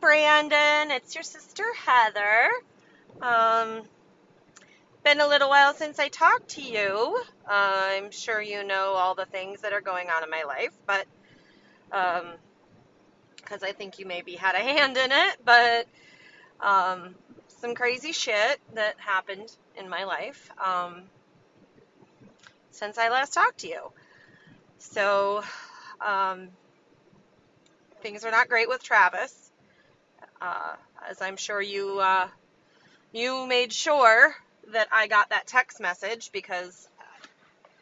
Brandon. It's your sister Heather. Um, been a little while since I talked to you. Uh, I'm sure you know all the things that are going on in my life, but because um, I think you maybe had a hand in it, but um, some crazy shit that happened in my life um, since I last talked to you. So, um, things are not great with Travis, uh, as I'm sure you uh, you made sure that I got that text message because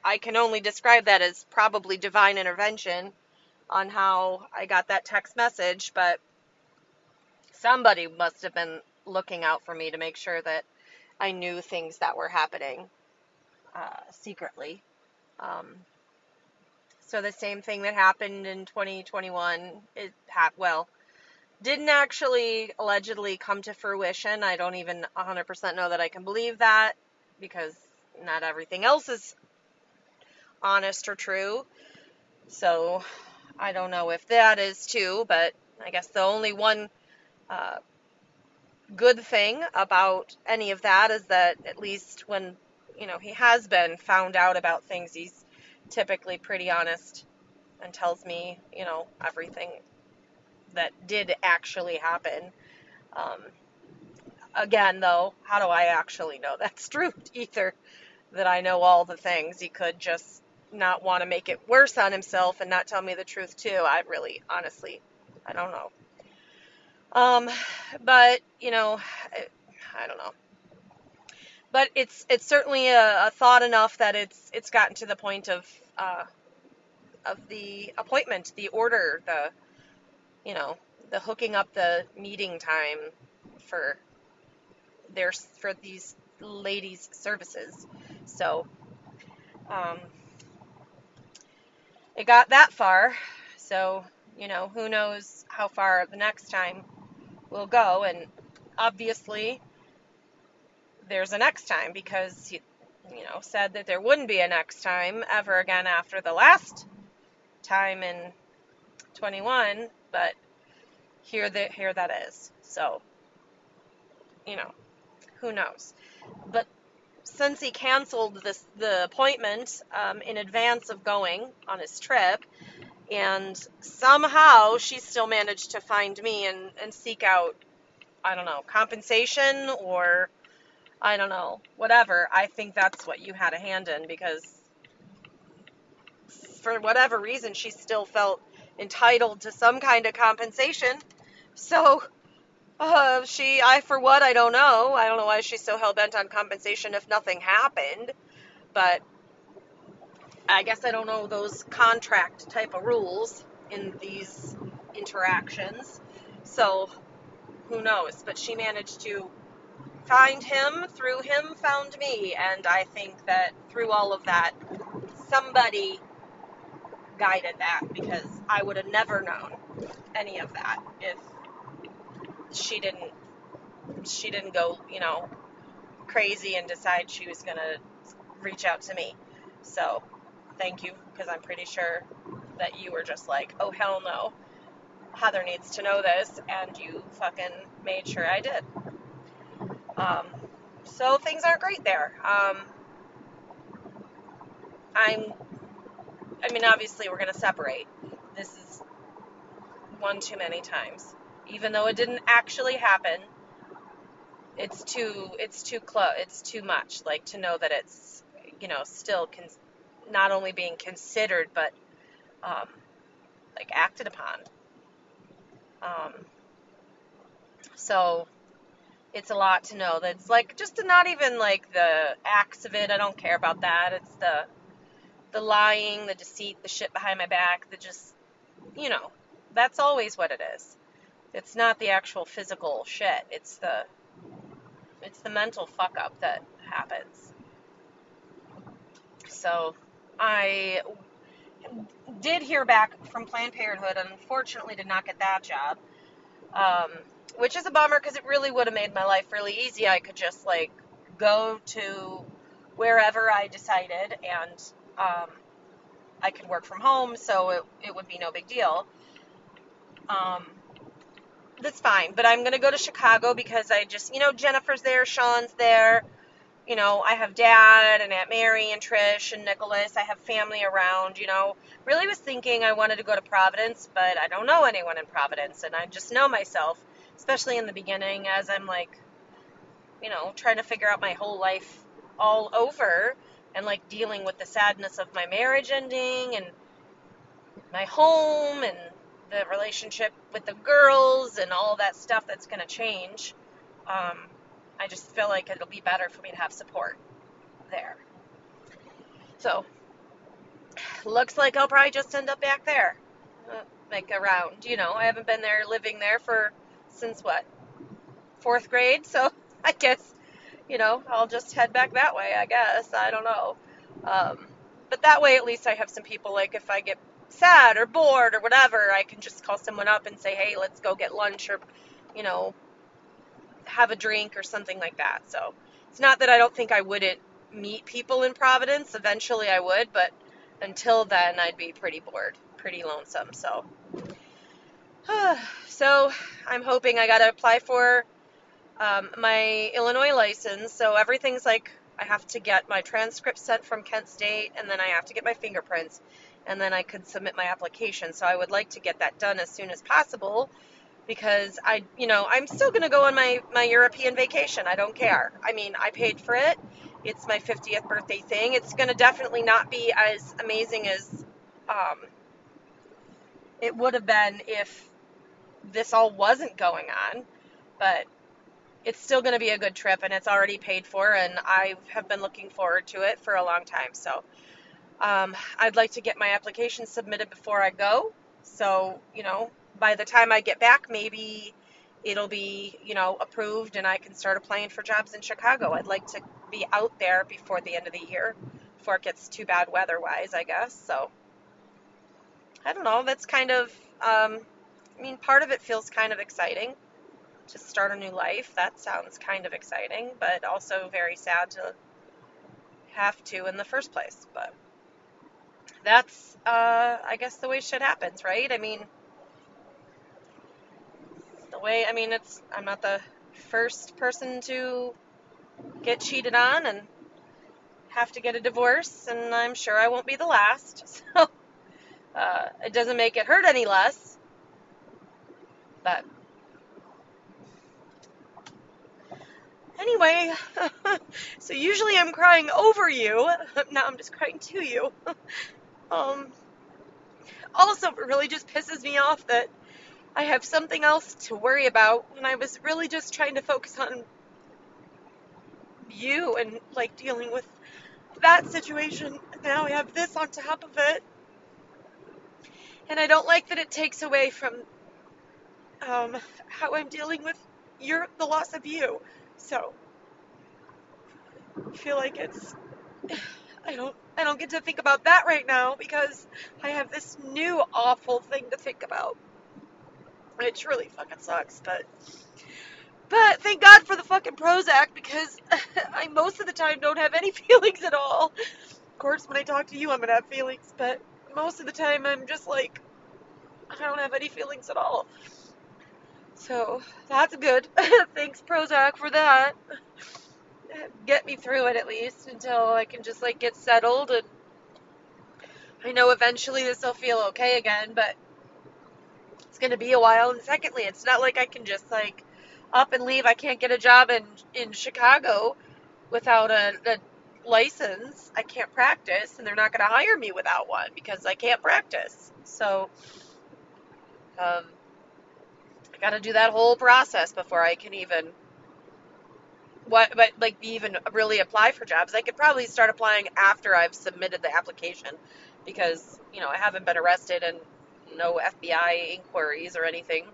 I can only describe that as probably divine intervention on how I got that text message, but somebody must have been looking out for me to make sure that I knew things that were happening uh, secretly. Um, so the same thing that happened in 2021, it ha- well, didn't actually allegedly come to fruition. I don't even 100% know that I can believe that because not everything else is honest or true. So I don't know if that is too, but I guess the only one uh, good thing about any of that is that at least when you know he has been found out about things, he's typically pretty honest and tells me you know everything that did actually happen. Um, again, though, how do I actually know that's true either? That I know all the things. He could just not want to make it worse on himself and not tell me the truth too. I really, honestly, I don't know. Um, but you know, I, I don't know. But it's it's certainly a, a, thought enough that it's it's gotten to the point of uh, of the appointment, the order, the you know, the hooking up the meeting time for their for these ladies' services. So um, it got that far. So you know, who knows how far the next time will go. And obviously, there's a next time because he, you know, said that there wouldn't be a next time ever again after the last time in 21. But here, that here that is. So, you know, who knows? But since he canceled this the appointment um, in advance of going on his trip, and somehow she still managed to find me and, and seek out i don't know compensation or i don't know whatever i think that's what you had a hand in because for whatever reason she still felt entitled to some kind of compensation so uh, she i for what i don't know i don't know why she's so hell-bent on compensation if nothing happened but I guess I don't know those contract type of rules in these interactions. So who knows? But she managed to find him, through him found me, and I think that through all of that, somebody guided that because I would have never known any of that if she didn't she didn't go, you know, crazy and decide she was going to reach out to me. So, thank you because I'm pretty sure that you were just like, oh hell no, Heather needs to know this, and you fucking made sure I did. Um, so things aren't great there. Um, I'm, I mean, obviously we're gonna separate. This is one too many times, even though it didn't actually happen. It's too, it's too close. It's too much. Like to know that it's, you know, still can not only being considered but um, like acted upon. Um, so it's a lot to know. That's like just to not even like the acts of it. I don't care about that. It's the the lying, the deceit, the shit behind my back. The just you know that's always what it is. It's not the actual physical shit. It's the it's the mental fuck up that happens. So I did hear back from Planned Parenthood and unfortunately did not get that job. Um, which is a bummer because it really would have made my life really easy. I could just like go to wherever I decided and um, I could work from home, so it, it would be no big deal. Um, that's fine. But I'm gonna go to Chicago because I just, you know, Jennifer's there, Sean's there. You know, I have Dad and Aunt Mary and Trish and Nicholas. I have family around. You know, really was thinking I wanted to go to Providence, but I don't know anyone in Providence, and I just know myself, especially in the beginning, as I'm like, you know, trying to figure out my whole life all over and like dealing with the sadness of my marriage ending and my home and the relationship with the girls and all that stuff that's going to change. Um, I just feel like it'll be better for me to have support there. So, looks like I'll probably just end up back there, uh, like around. You know, I haven't been there living there for since what fourth grade, so I guess you know I'll just head back that way. I guess I don't know, um, but that way at least I have some people. Like if I get sad or bored or whatever, I can just call someone up and say, hey, let's go get lunch or you know have a drink or something like that. So it's not that I don't think I wouldn't meet people in Providence. Eventually I would, but until then I'd be pretty bored, pretty lonesome. So so I'm hoping I got to apply for um, my Illinois license. So everything's like I have to get my transcript sent from Kent State, and then I have to get my fingerprints, and then I could submit my application. So I would like to get that done as soon as possible because I, you know, I'm still going to go on my, my European vacation. I don't care. I mean, I paid for it. It's my 50th birthday thing. It's going to definitely not be as amazing as um, it would have been if this all wasn't going on, but it's still going to be a good trip and it's already paid for and I have been looking forward to it for a long time. So um, I'd like to get my application submitted before I go. So, you know, by the time I get back, maybe it'll be, you know, approved and I can start applying for jobs in Chicago. I'd like to be out there before the end of the year, before it gets too bad weather wise, I guess. So, I don't know. That's kind of, um, I mean, part of it feels kind of exciting to start a new life. That sounds kind of exciting, but also very sad to have to in the first place. But that's, uh, I guess, the way shit happens, right? I mean, the way, I mean, it's, I'm not the first person to get cheated on and have to get a divorce, and I'm sure I won't be the last. So, uh, it doesn't make it hurt any less. But, anyway, so usually I'm crying over you. Now I'm just crying to you. um, also, it really just pisses me off that I have something else to worry about when I was really just trying to focus on you and like dealing with that situation. Now I have this on top of it. And I don't like that it takes away from um, how I'm dealing with your the loss of you. So I feel like it's I don't I don't get to think about that right now because I have this new awful thing to think about which really fucking sucks, but but thank God for the fucking Prozac because I most of the time don't have any feelings at all. Of course, when I talk to you, I'm gonna have feelings, but most of the time I'm just like I don't have any feelings at all. So that's good. Thanks Prozac for that. Get me through it at least until I can just like get settled and I know eventually this will feel okay again, but it's going to be a while. And secondly, it's not like I can just like up and leave. I can't get a job in in Chicago without a, a license. I can't practice, and they're not going to hire me without one because I can't practice. So, um, I got to do that whole process before I can even what but like even really apply for jobs. I could probably start applying after I've submitted the application because you know I haven't been arrested and no FBI inquiries or anything.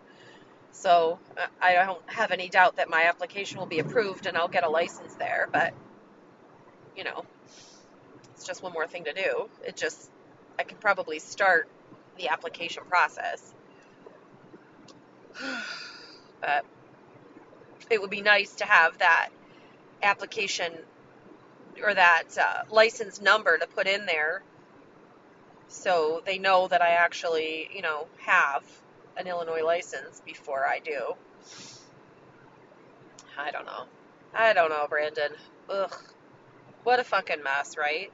So uh, I don't have any doubt that my application will be approved and I'll get a license there. But, you know, it's just one more thing to do. It just, I could probably start the application process. but it would be nice to have that application or that uh, license number to put in there so they know that I actually, you know, have an Illinois license before I do. I don't know. I don't know, Brandon. Ugh. What a fucking mess, right?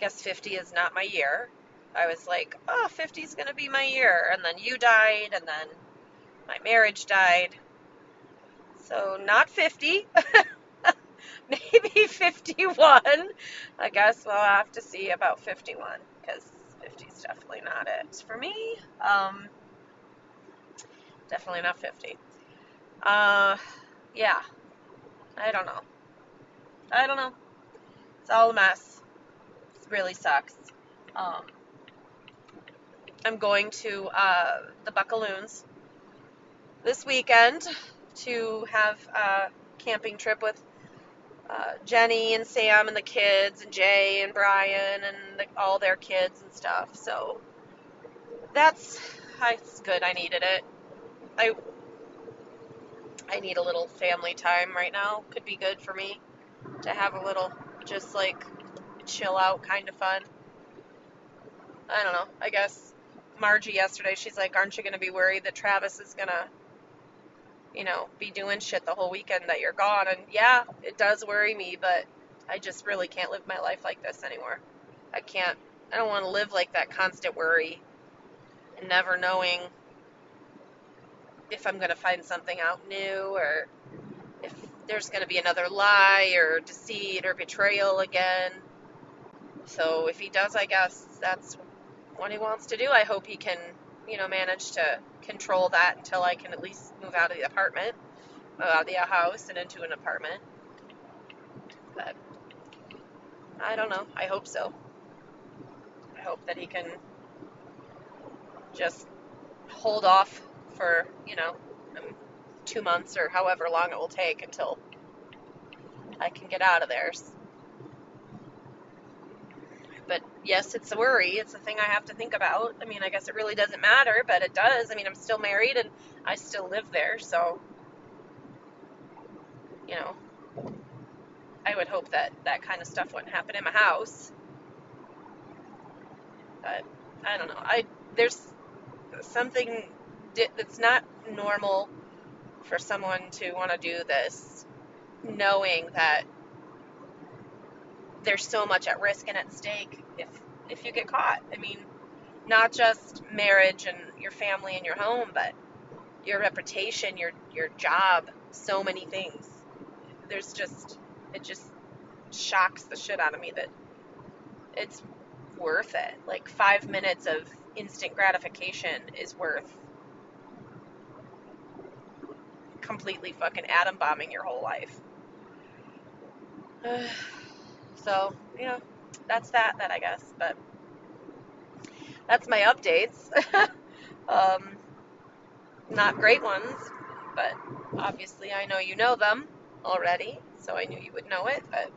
Guess 50 is not my year. I was like, oh, 50 is going to be my year. And then you died, and then my marriage died. So, not 50. Maybe 51. I guess we'll have to see about 51 because 50 is definitely not it for me. Um, definitely not 50. Uh, yeah. I don't know. I don't know. It's all a mess. It really sucks. Um, I'm going to uh, the Buckaloons this weekend to have a camping trip with uh, Jenny and Sam and the kids and Jay and Brian and the, all their kids and stuff. So that's it's good. I needed it. I I need a little family time right now. Could be good for me to have a little just like chill out kind of fun. I don't know. I guess Margie yesterday, she's like, "Aren't you going to be worried that Travis is going to you know, be doing shit the whole weekend that you're gone. And yeah, it does worry me, but I just really can't live my life like this anymore. I can't, I don't want to live like that constant worry and never knowing if I'm going to find something out new or if there's going to be another lie or deceit or betrayal again. So if he does, I guess that's what he wants to do. I hope he can you know, manage to control that until I can at least move out of the apartment, out of the house and into an apartment. But I don't know. I hope so. I hope that he can just hold off for, you know, um, two months or however long it will take until I can get out of there. But yes, it's a worry. It's a thing I have to think about. I mean, I guess it really doesn't matter, but it does. I mean, I'm still married and I still live there, so you know, I would hope that that kind of stuff wouldn't happen in my house. But I don't know. I there's something that's not normal for someone to want to do this knowing that there's so much at risk and at stake if if you get caught. I mean, not just marriage and your family and your home, but your reputation, your your job, so many things. There's just it just shocks the shit out of me that it's worth it. Like 5 minutes of instant gratification is worth completely fucking atom bombing your whole life. So, you know, that's that, that I guess. But that's my updates. um, not great ones, but obviously I know you know them already, so I knew you would know it. But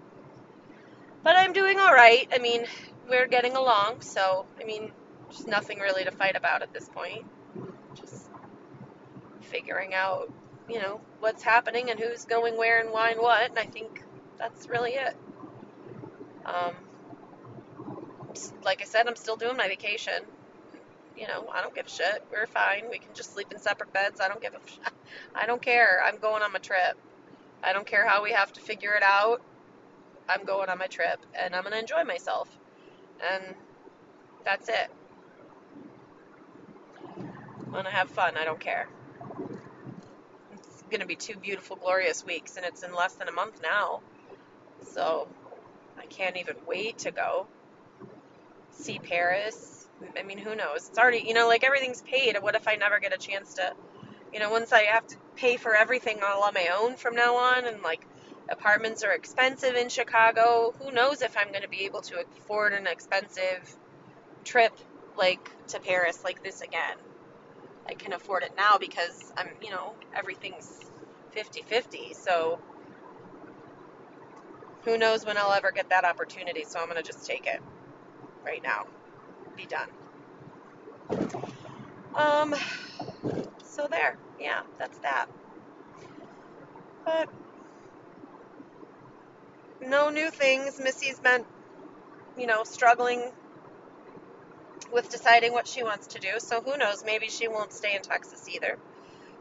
but I'm doing all right. I mean, we're getting along, so I mean, just nothing really to fight about at this point. Just figuring out, you know, what's happening and who's going where and why and what, and I think that's really it. Um, like I said, I'm still doing my vacation. You know, I don't give a shit. We're fine. We can just sleep in separate beds. I don't give a shit. I don't care. I'm going on my trip. I don't care how we have to figure it out. I'm going on my trip and I'm going to enjoy myself. And that's it. I'm going to have fun. I don't care. It's going to be two beautiful, glorious weeks, and it's in less than a month now. So I can't even wait to go see Paris. I mean, who knows? It's already, you know, like everything's paid. What if I never get a chance to, you know, once I have to pay for everything all on my own from now on and like apartments are expensive in Chicago, who knows if I'm going to be able to afford an expensive trip like to Paris like this again. I can afford it now because I'm, you know, everything's 50-50. So who knows when I'll ever get that opportunity, so I'm going to just take it right now. Be done. Um, so there. Yeah, that's that. But no new things. Missy's been, you know, struggling with deciding what she wants to do. So who knows? Maybe she won't stay in Texas either.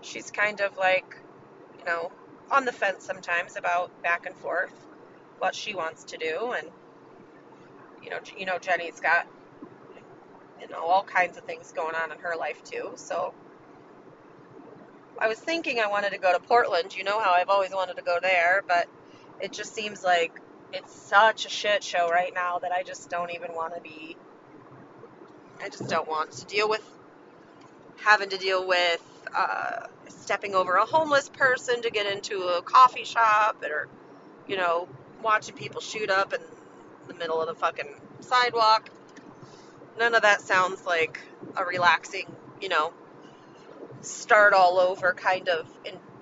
She's kind of like, you know, on the fence sometimes about back and forth what she wants to do, and you know, you know, Jenny's got you know all kinds of things going on in her life too. So I was thinking I wanted to go to Portland. You know how I've always wanted to go there, but it just seems like it's such a shit show right now that I just don't even want to be. I just don't want to deal with having to deal with uh, stepping over a homeless person to get into a coffee shop or, you know, watching people shoot up in the middle of the fucking sidewalk. None of that sounds like a relaxing, you know, start all over kind of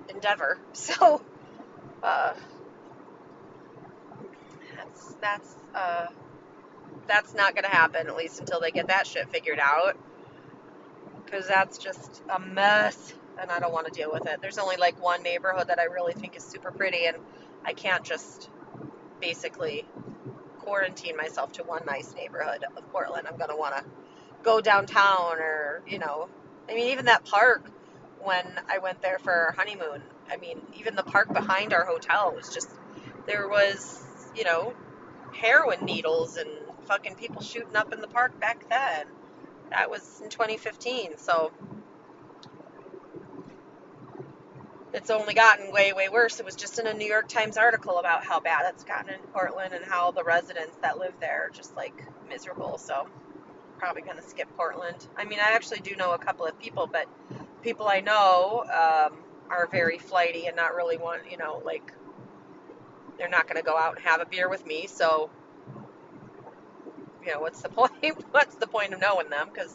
endeavor. So, uh, that's that's uh, that's not gonna happen at least until they get that shit figured out. Because that's just a mess, and I don't want to deal with it. There's only like one neighborhood that I really think is super pretty, and I can't just basically quarantine myself to one nice neighborhood of Portland. I'm gonna want to go downtown or you know I mean, even that park when I went there for our honeymoon. I mean, even the park behind our hotel was just there was, you know, heroin needles and fucking people shooting up in the park back then. That was in 2015. So it's only gotten way, way worse. It was just in a New York Times article about how bad it's gotten in Portland and how the residents that live there are just like miserable. So probably going to skip Portland. I mean, I actually do know a couple of people, but people I know um, are very flighty and not really want, you know, like they're not going to go out and have a beer with me. So, you know, what's the point? what's the point of knowing them? Because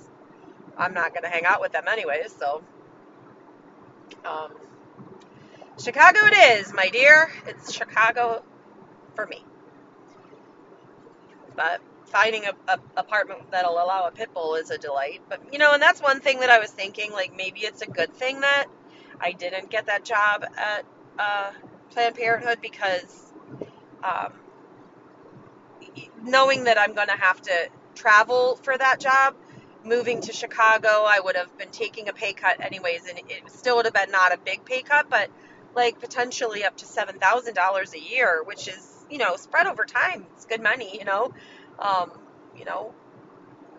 I'm not going to hang out with them anyways. So, um, Chicago it is, my dear. It's Chicago for me. But finding a, a, apartment that'll allow a pit bull is a delight. But you know, and that's one thing that I was thinking. Like maybe it's a good thing that I didn't get that job at uh, Planned Parenthood because um, knowing that I'm going to have to travel for that job. Moving to Chicago, I would have been taking a pay cut anyways, and it still would have been not a big pay cut, but like potentially up to seven thousand dollars a year, which is you know spread over time. It's good money, you know um, you know,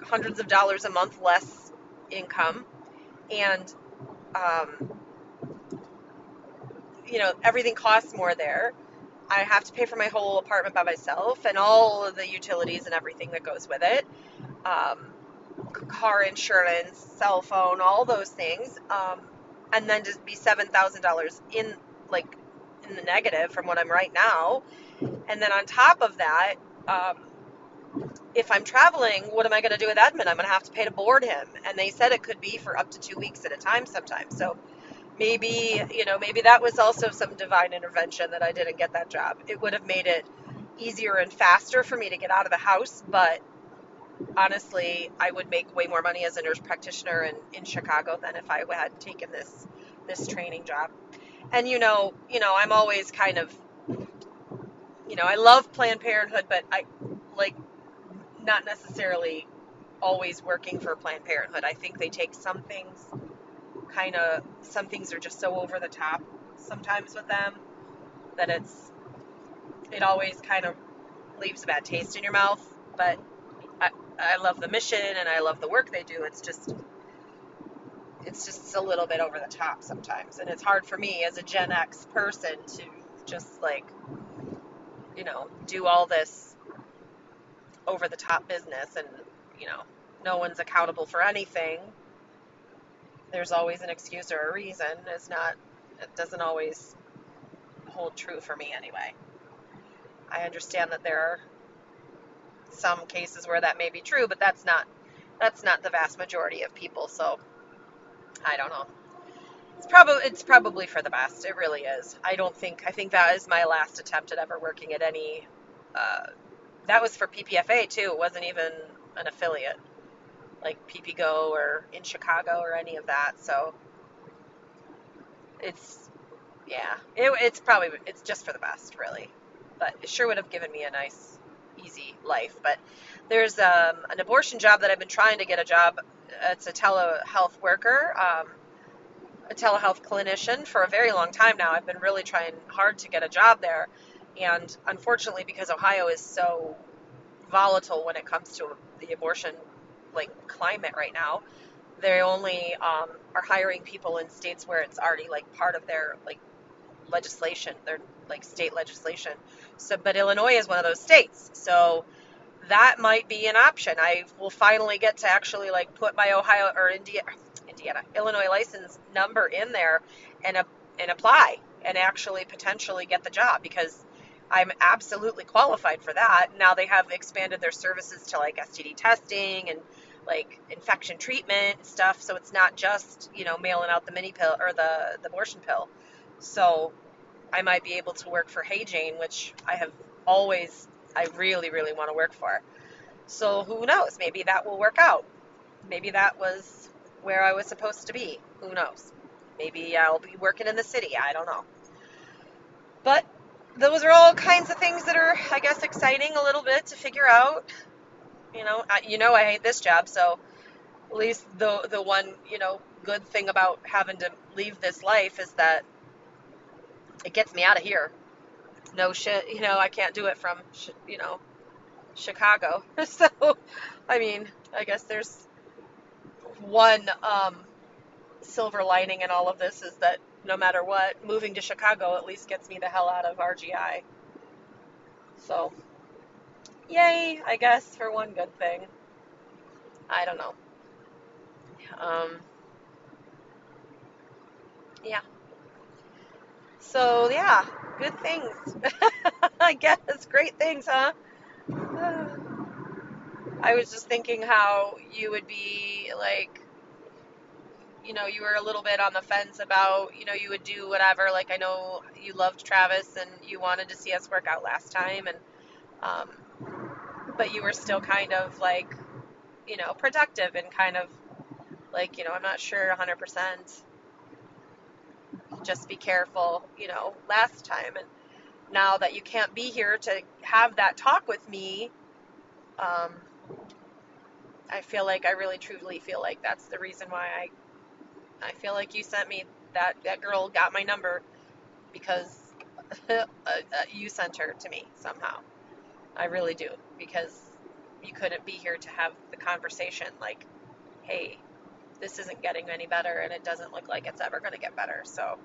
hundreds of dollars a month less income, and um, you know everything costs more there. I have to pay for my whole apartment by myself and all of the utilities and everything that goes with it. Um, car insurance, cell phone, all those things. Um, and then to be seven thousand dollars in like in the negative from what I'm right now. And then on top of that, um, if I'm traveling, what am I going to do with Edmund? I'm going to have to pay to board him. And they said it could be for up to two weeks at a time sometimes. So maybe, you know, maybe that was also some divine intervention that I didn't get that job. It would have made it easier and faster for me to get out of the house, but honestly, I would make way more money as a nurse practitioner in, in Chicago than if I had taken this this training job. And you know, you know, I'm always kind of you know, I love Planned Parenthood, but I like not necessarily always working for Planned Parenthood. I think they take some things kind of some things are just so over the top sometimes with them that it's it always kind of leaves a bad taste in your mouth. But I, I love the mission and I love the work they do. It's just it's just a little bit over the top sometimes, and it's hard for me as a Gen X person to just like you know do all this over the top business and, you know, no one's accountable for anything. There's always an excuse or a reason. It's not, it doesn't always hold true for me anyway. I understand that there are some cases where that may be true, but that's not that's not the vast majority of people. So I don't know. It's probably it's probably for the best. It really is. I don't think I think that is my last attempt at ever working at any uh, that was for PPFA too. It wasn't even an affiliate like PPGO or in Chicago or any of that. So it's yeah, it, it's probably it's just for the best really. But it sure would have given me a nice easy life. But there's um, an abortion job that I've been trying to get a job. It's a telehealth worker, um, a telehealth clinician for a very long time now. I've been really trying hard to get a job there. And unfortunately, because Ohio is so volatile when it comes to the abortion like climate right now, they only um, are hiring people in states where it's already like part of their like legislation, their like state legislation. So, but Illinois is one of those states, so that might be an option. I will finally get to actually like put my Ohio or Indiana, Indiana, Illinois license number in there and and apply and actually potentially get the job because I'm absolutely qualified for that. Now they have expanded their services to like STD testing and like infection treatment stuff. So it's not just, you know, mailing out the mini pill or the, the abortion pill. So I might be able to work for Hey Jane, which I have always, I really, really want to work for. So who knows? Maybe that will work out. Maybe that was where I was supposed to be. Who knows? Maybe I'll be working in the city. I don't know. But those are all kinds of things that are, I guess, exciting a little bit to figure out. You know, I, you know, I hate this job, so at least the the one you know good thing about having to leave this life is that it gets me out of here. No shit, you know, I can't do it from you know Chicago. so, I mean, I guess there's one um, silver lining in all of this is that no matter what, moving to Chicago at least gets me the hell out of RGI. So, yay, I guess, for one good thing. I don't know. Um, yeah. So, yeah, good things. I guess. Great things, huh? I was just thinking how you would be like, you know, you were a little bit on the fence about, you know, you would do whatever. Like, I know you loved Travis and you wanted to see us work out last time. And, um, but you were still kind of like, you know, productive and kind of like, you know, I'm not sure 100%. Just be careful, you know, last time. And now that you can't be here to have that talk with me, um, I feel like I really truly feel like that's the reason why I I feel like you sent me that that girl got my number because uh, uh, you sent her to me somehow. I really do because you couldn't be here to have the conversation like, hey, this isn't getting any better and it doesn't look like it's ever going to get better. So,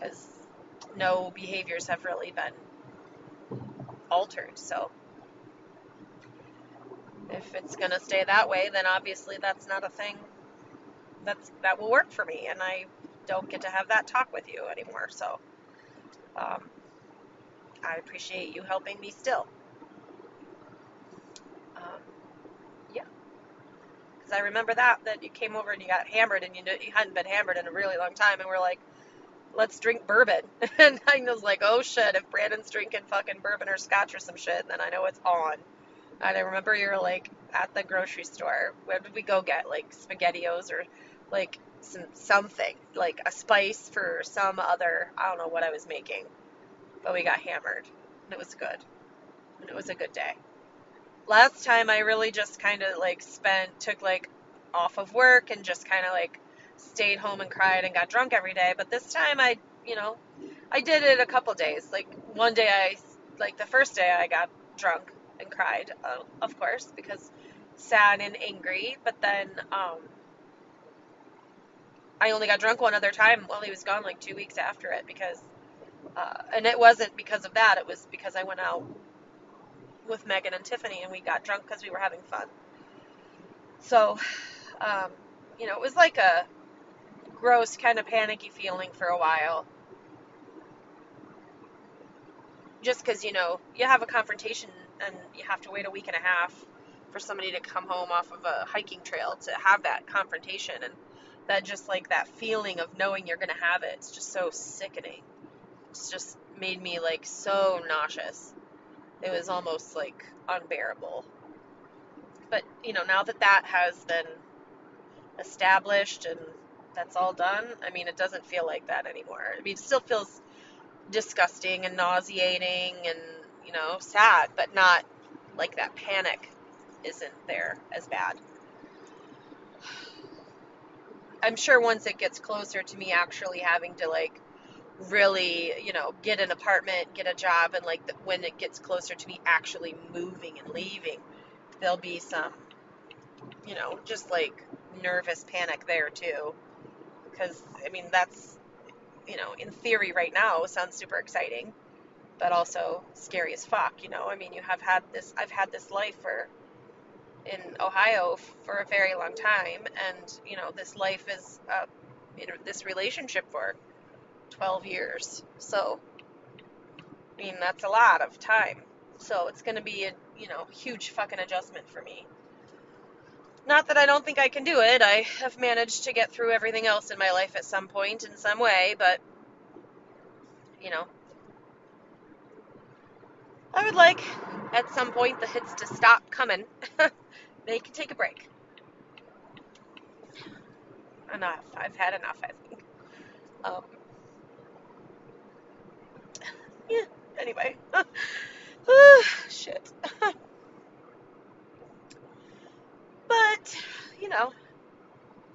because no behaviors have really been altered. So, if it's going to stay that way, then obviously that's not a thing that's that will work for me, and I don't get to have that talk with you anymore. So, um, I appreciate you helping me still. Um, yeah, because I remember that that you came over and you got hammered, and you knew, you hadn't been hammered in a really long time, and we're like, let's drink bourbon. and I was like, oh shit, if Brandon's drinking fucking bourbon or scotch or some shit, then I know it's on. And I remember you were like at the grocery store. Where did we go get like spaghettios or like some something like a spice for some other I don't know what I was making, but we got hammered and it was good. And it was a good day. Last time I really just kind of like spent took like off of work and just kind of like stayed home and cried and got drunk every day, but this time I, you know, I did it a couple days. Like one day I like the first day I got drunk and cried, uh, of course, because sad and angry, but then um I only got drunk one other time while he was gone, like two weeks after it, because, uh, and it wasn't because of that. It was because I went out with Megan and Tiffany and we got drunk because we were having fun. So, um, you know, it was like a gross, kind of panicky feeling for a while. Just because, you know, you have a confrontation and you have to wait a week and a half for somebody to come home off of a hiking trail to have that confrontation. And that just like that feeling of knowing you're gonna have it it's just so sickening it's just made me like so nauseous it was almost like unbearable but you know now that that has been established and that's all done i mean it doesn't feel like that anymore i mean it still feels disgusting and nauseating and you know sad but not like that panic isn't there as bad. I'm sure once it gets closer to me actually having to like really, you know, get an apartment, get a job, and like the, when it gets closer to me actually moving and leaving, there'll be some, you know, just like nervous panic there too. Because, I mean, that's, you know, in theory right now sounds super exciting, but also scary as fuck, you know. I mean, you have had this, I've had this life for, in Ohio for a very long time, and, you know, this life is, uh, you know, this relationship for 12 years. So, I mean, that's a lot of time. So it's going to be a, you know, huge fucking adjustment for me. Not that I don't think I can do it. I have managed to get through everything else in my life at some point in some way, but you know, I would like at some point the hits to stop coming. they can take a break. Enough. I've had enough, I think. Um, yeah, anyway. Shit. but, you know,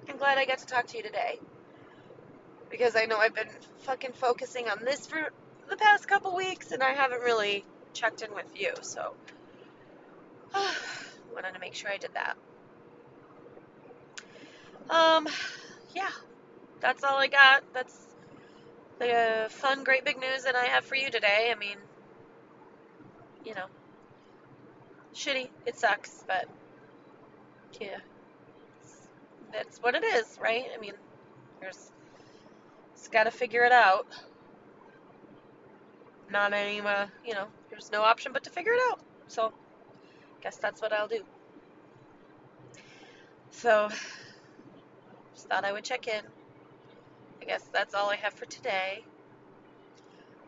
I'm glad I got to talk to you today. Because I know I've been fucking focusing on this for the past couple weeks and I haven't really checked in with you, so wanted to make sure I did that. Um, yeah, that's all I got. That's the fun, great big news that I have for you today. I mean, you know, shitty. It sucks, but yeah, that's what it is, right? I mean, there's, it's got to figure it out. Not any, uh, you know, there's no option but to figure it out. So, guess that's what I'll do. So, just thought I would check in. I guess that's all I have for today.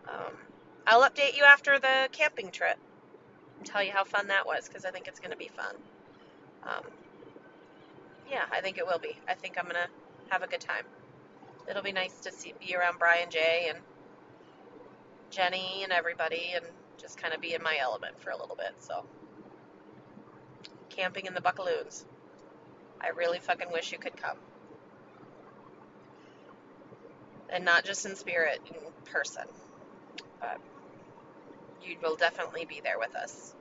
Um, I'll update you after the camping trip and tell you how fun that was because I think it's going to be fun. Um, yeah, I think it will be. I think I'm going to have a good time. It'll be nice to see, be around Brian J and Jenny and everybody and just kind of be in my element for a little bit. So, camping in the Buckaloons. I really fucking wish you could come. And not just in spirit, in person. But you will definitely be there with us,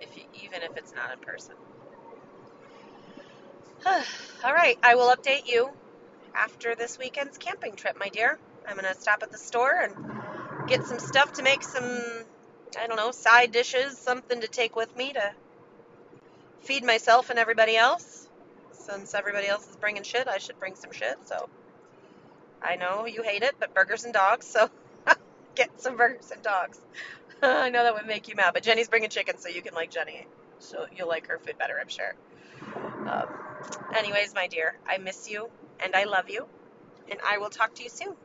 if you, even if it's not in person. All right, I will update you after this weekend's camping trip, my dear. I'm going to stop at the store and get some stuff to make some, I don't know, side dishes, something to take with me to feed myself and everybody else. Since everybody else is bringing shit, I should bring some shit. So I know you hate it, but burgers and dogs, so get some burgers and dogs. I know that would make you mad, but Jenny's bringing chicken, so you can like Jenny. So you'll like her food better, I'm sure. Um, anyways, my dear, I miss you and I love you, and I will talk to you soon.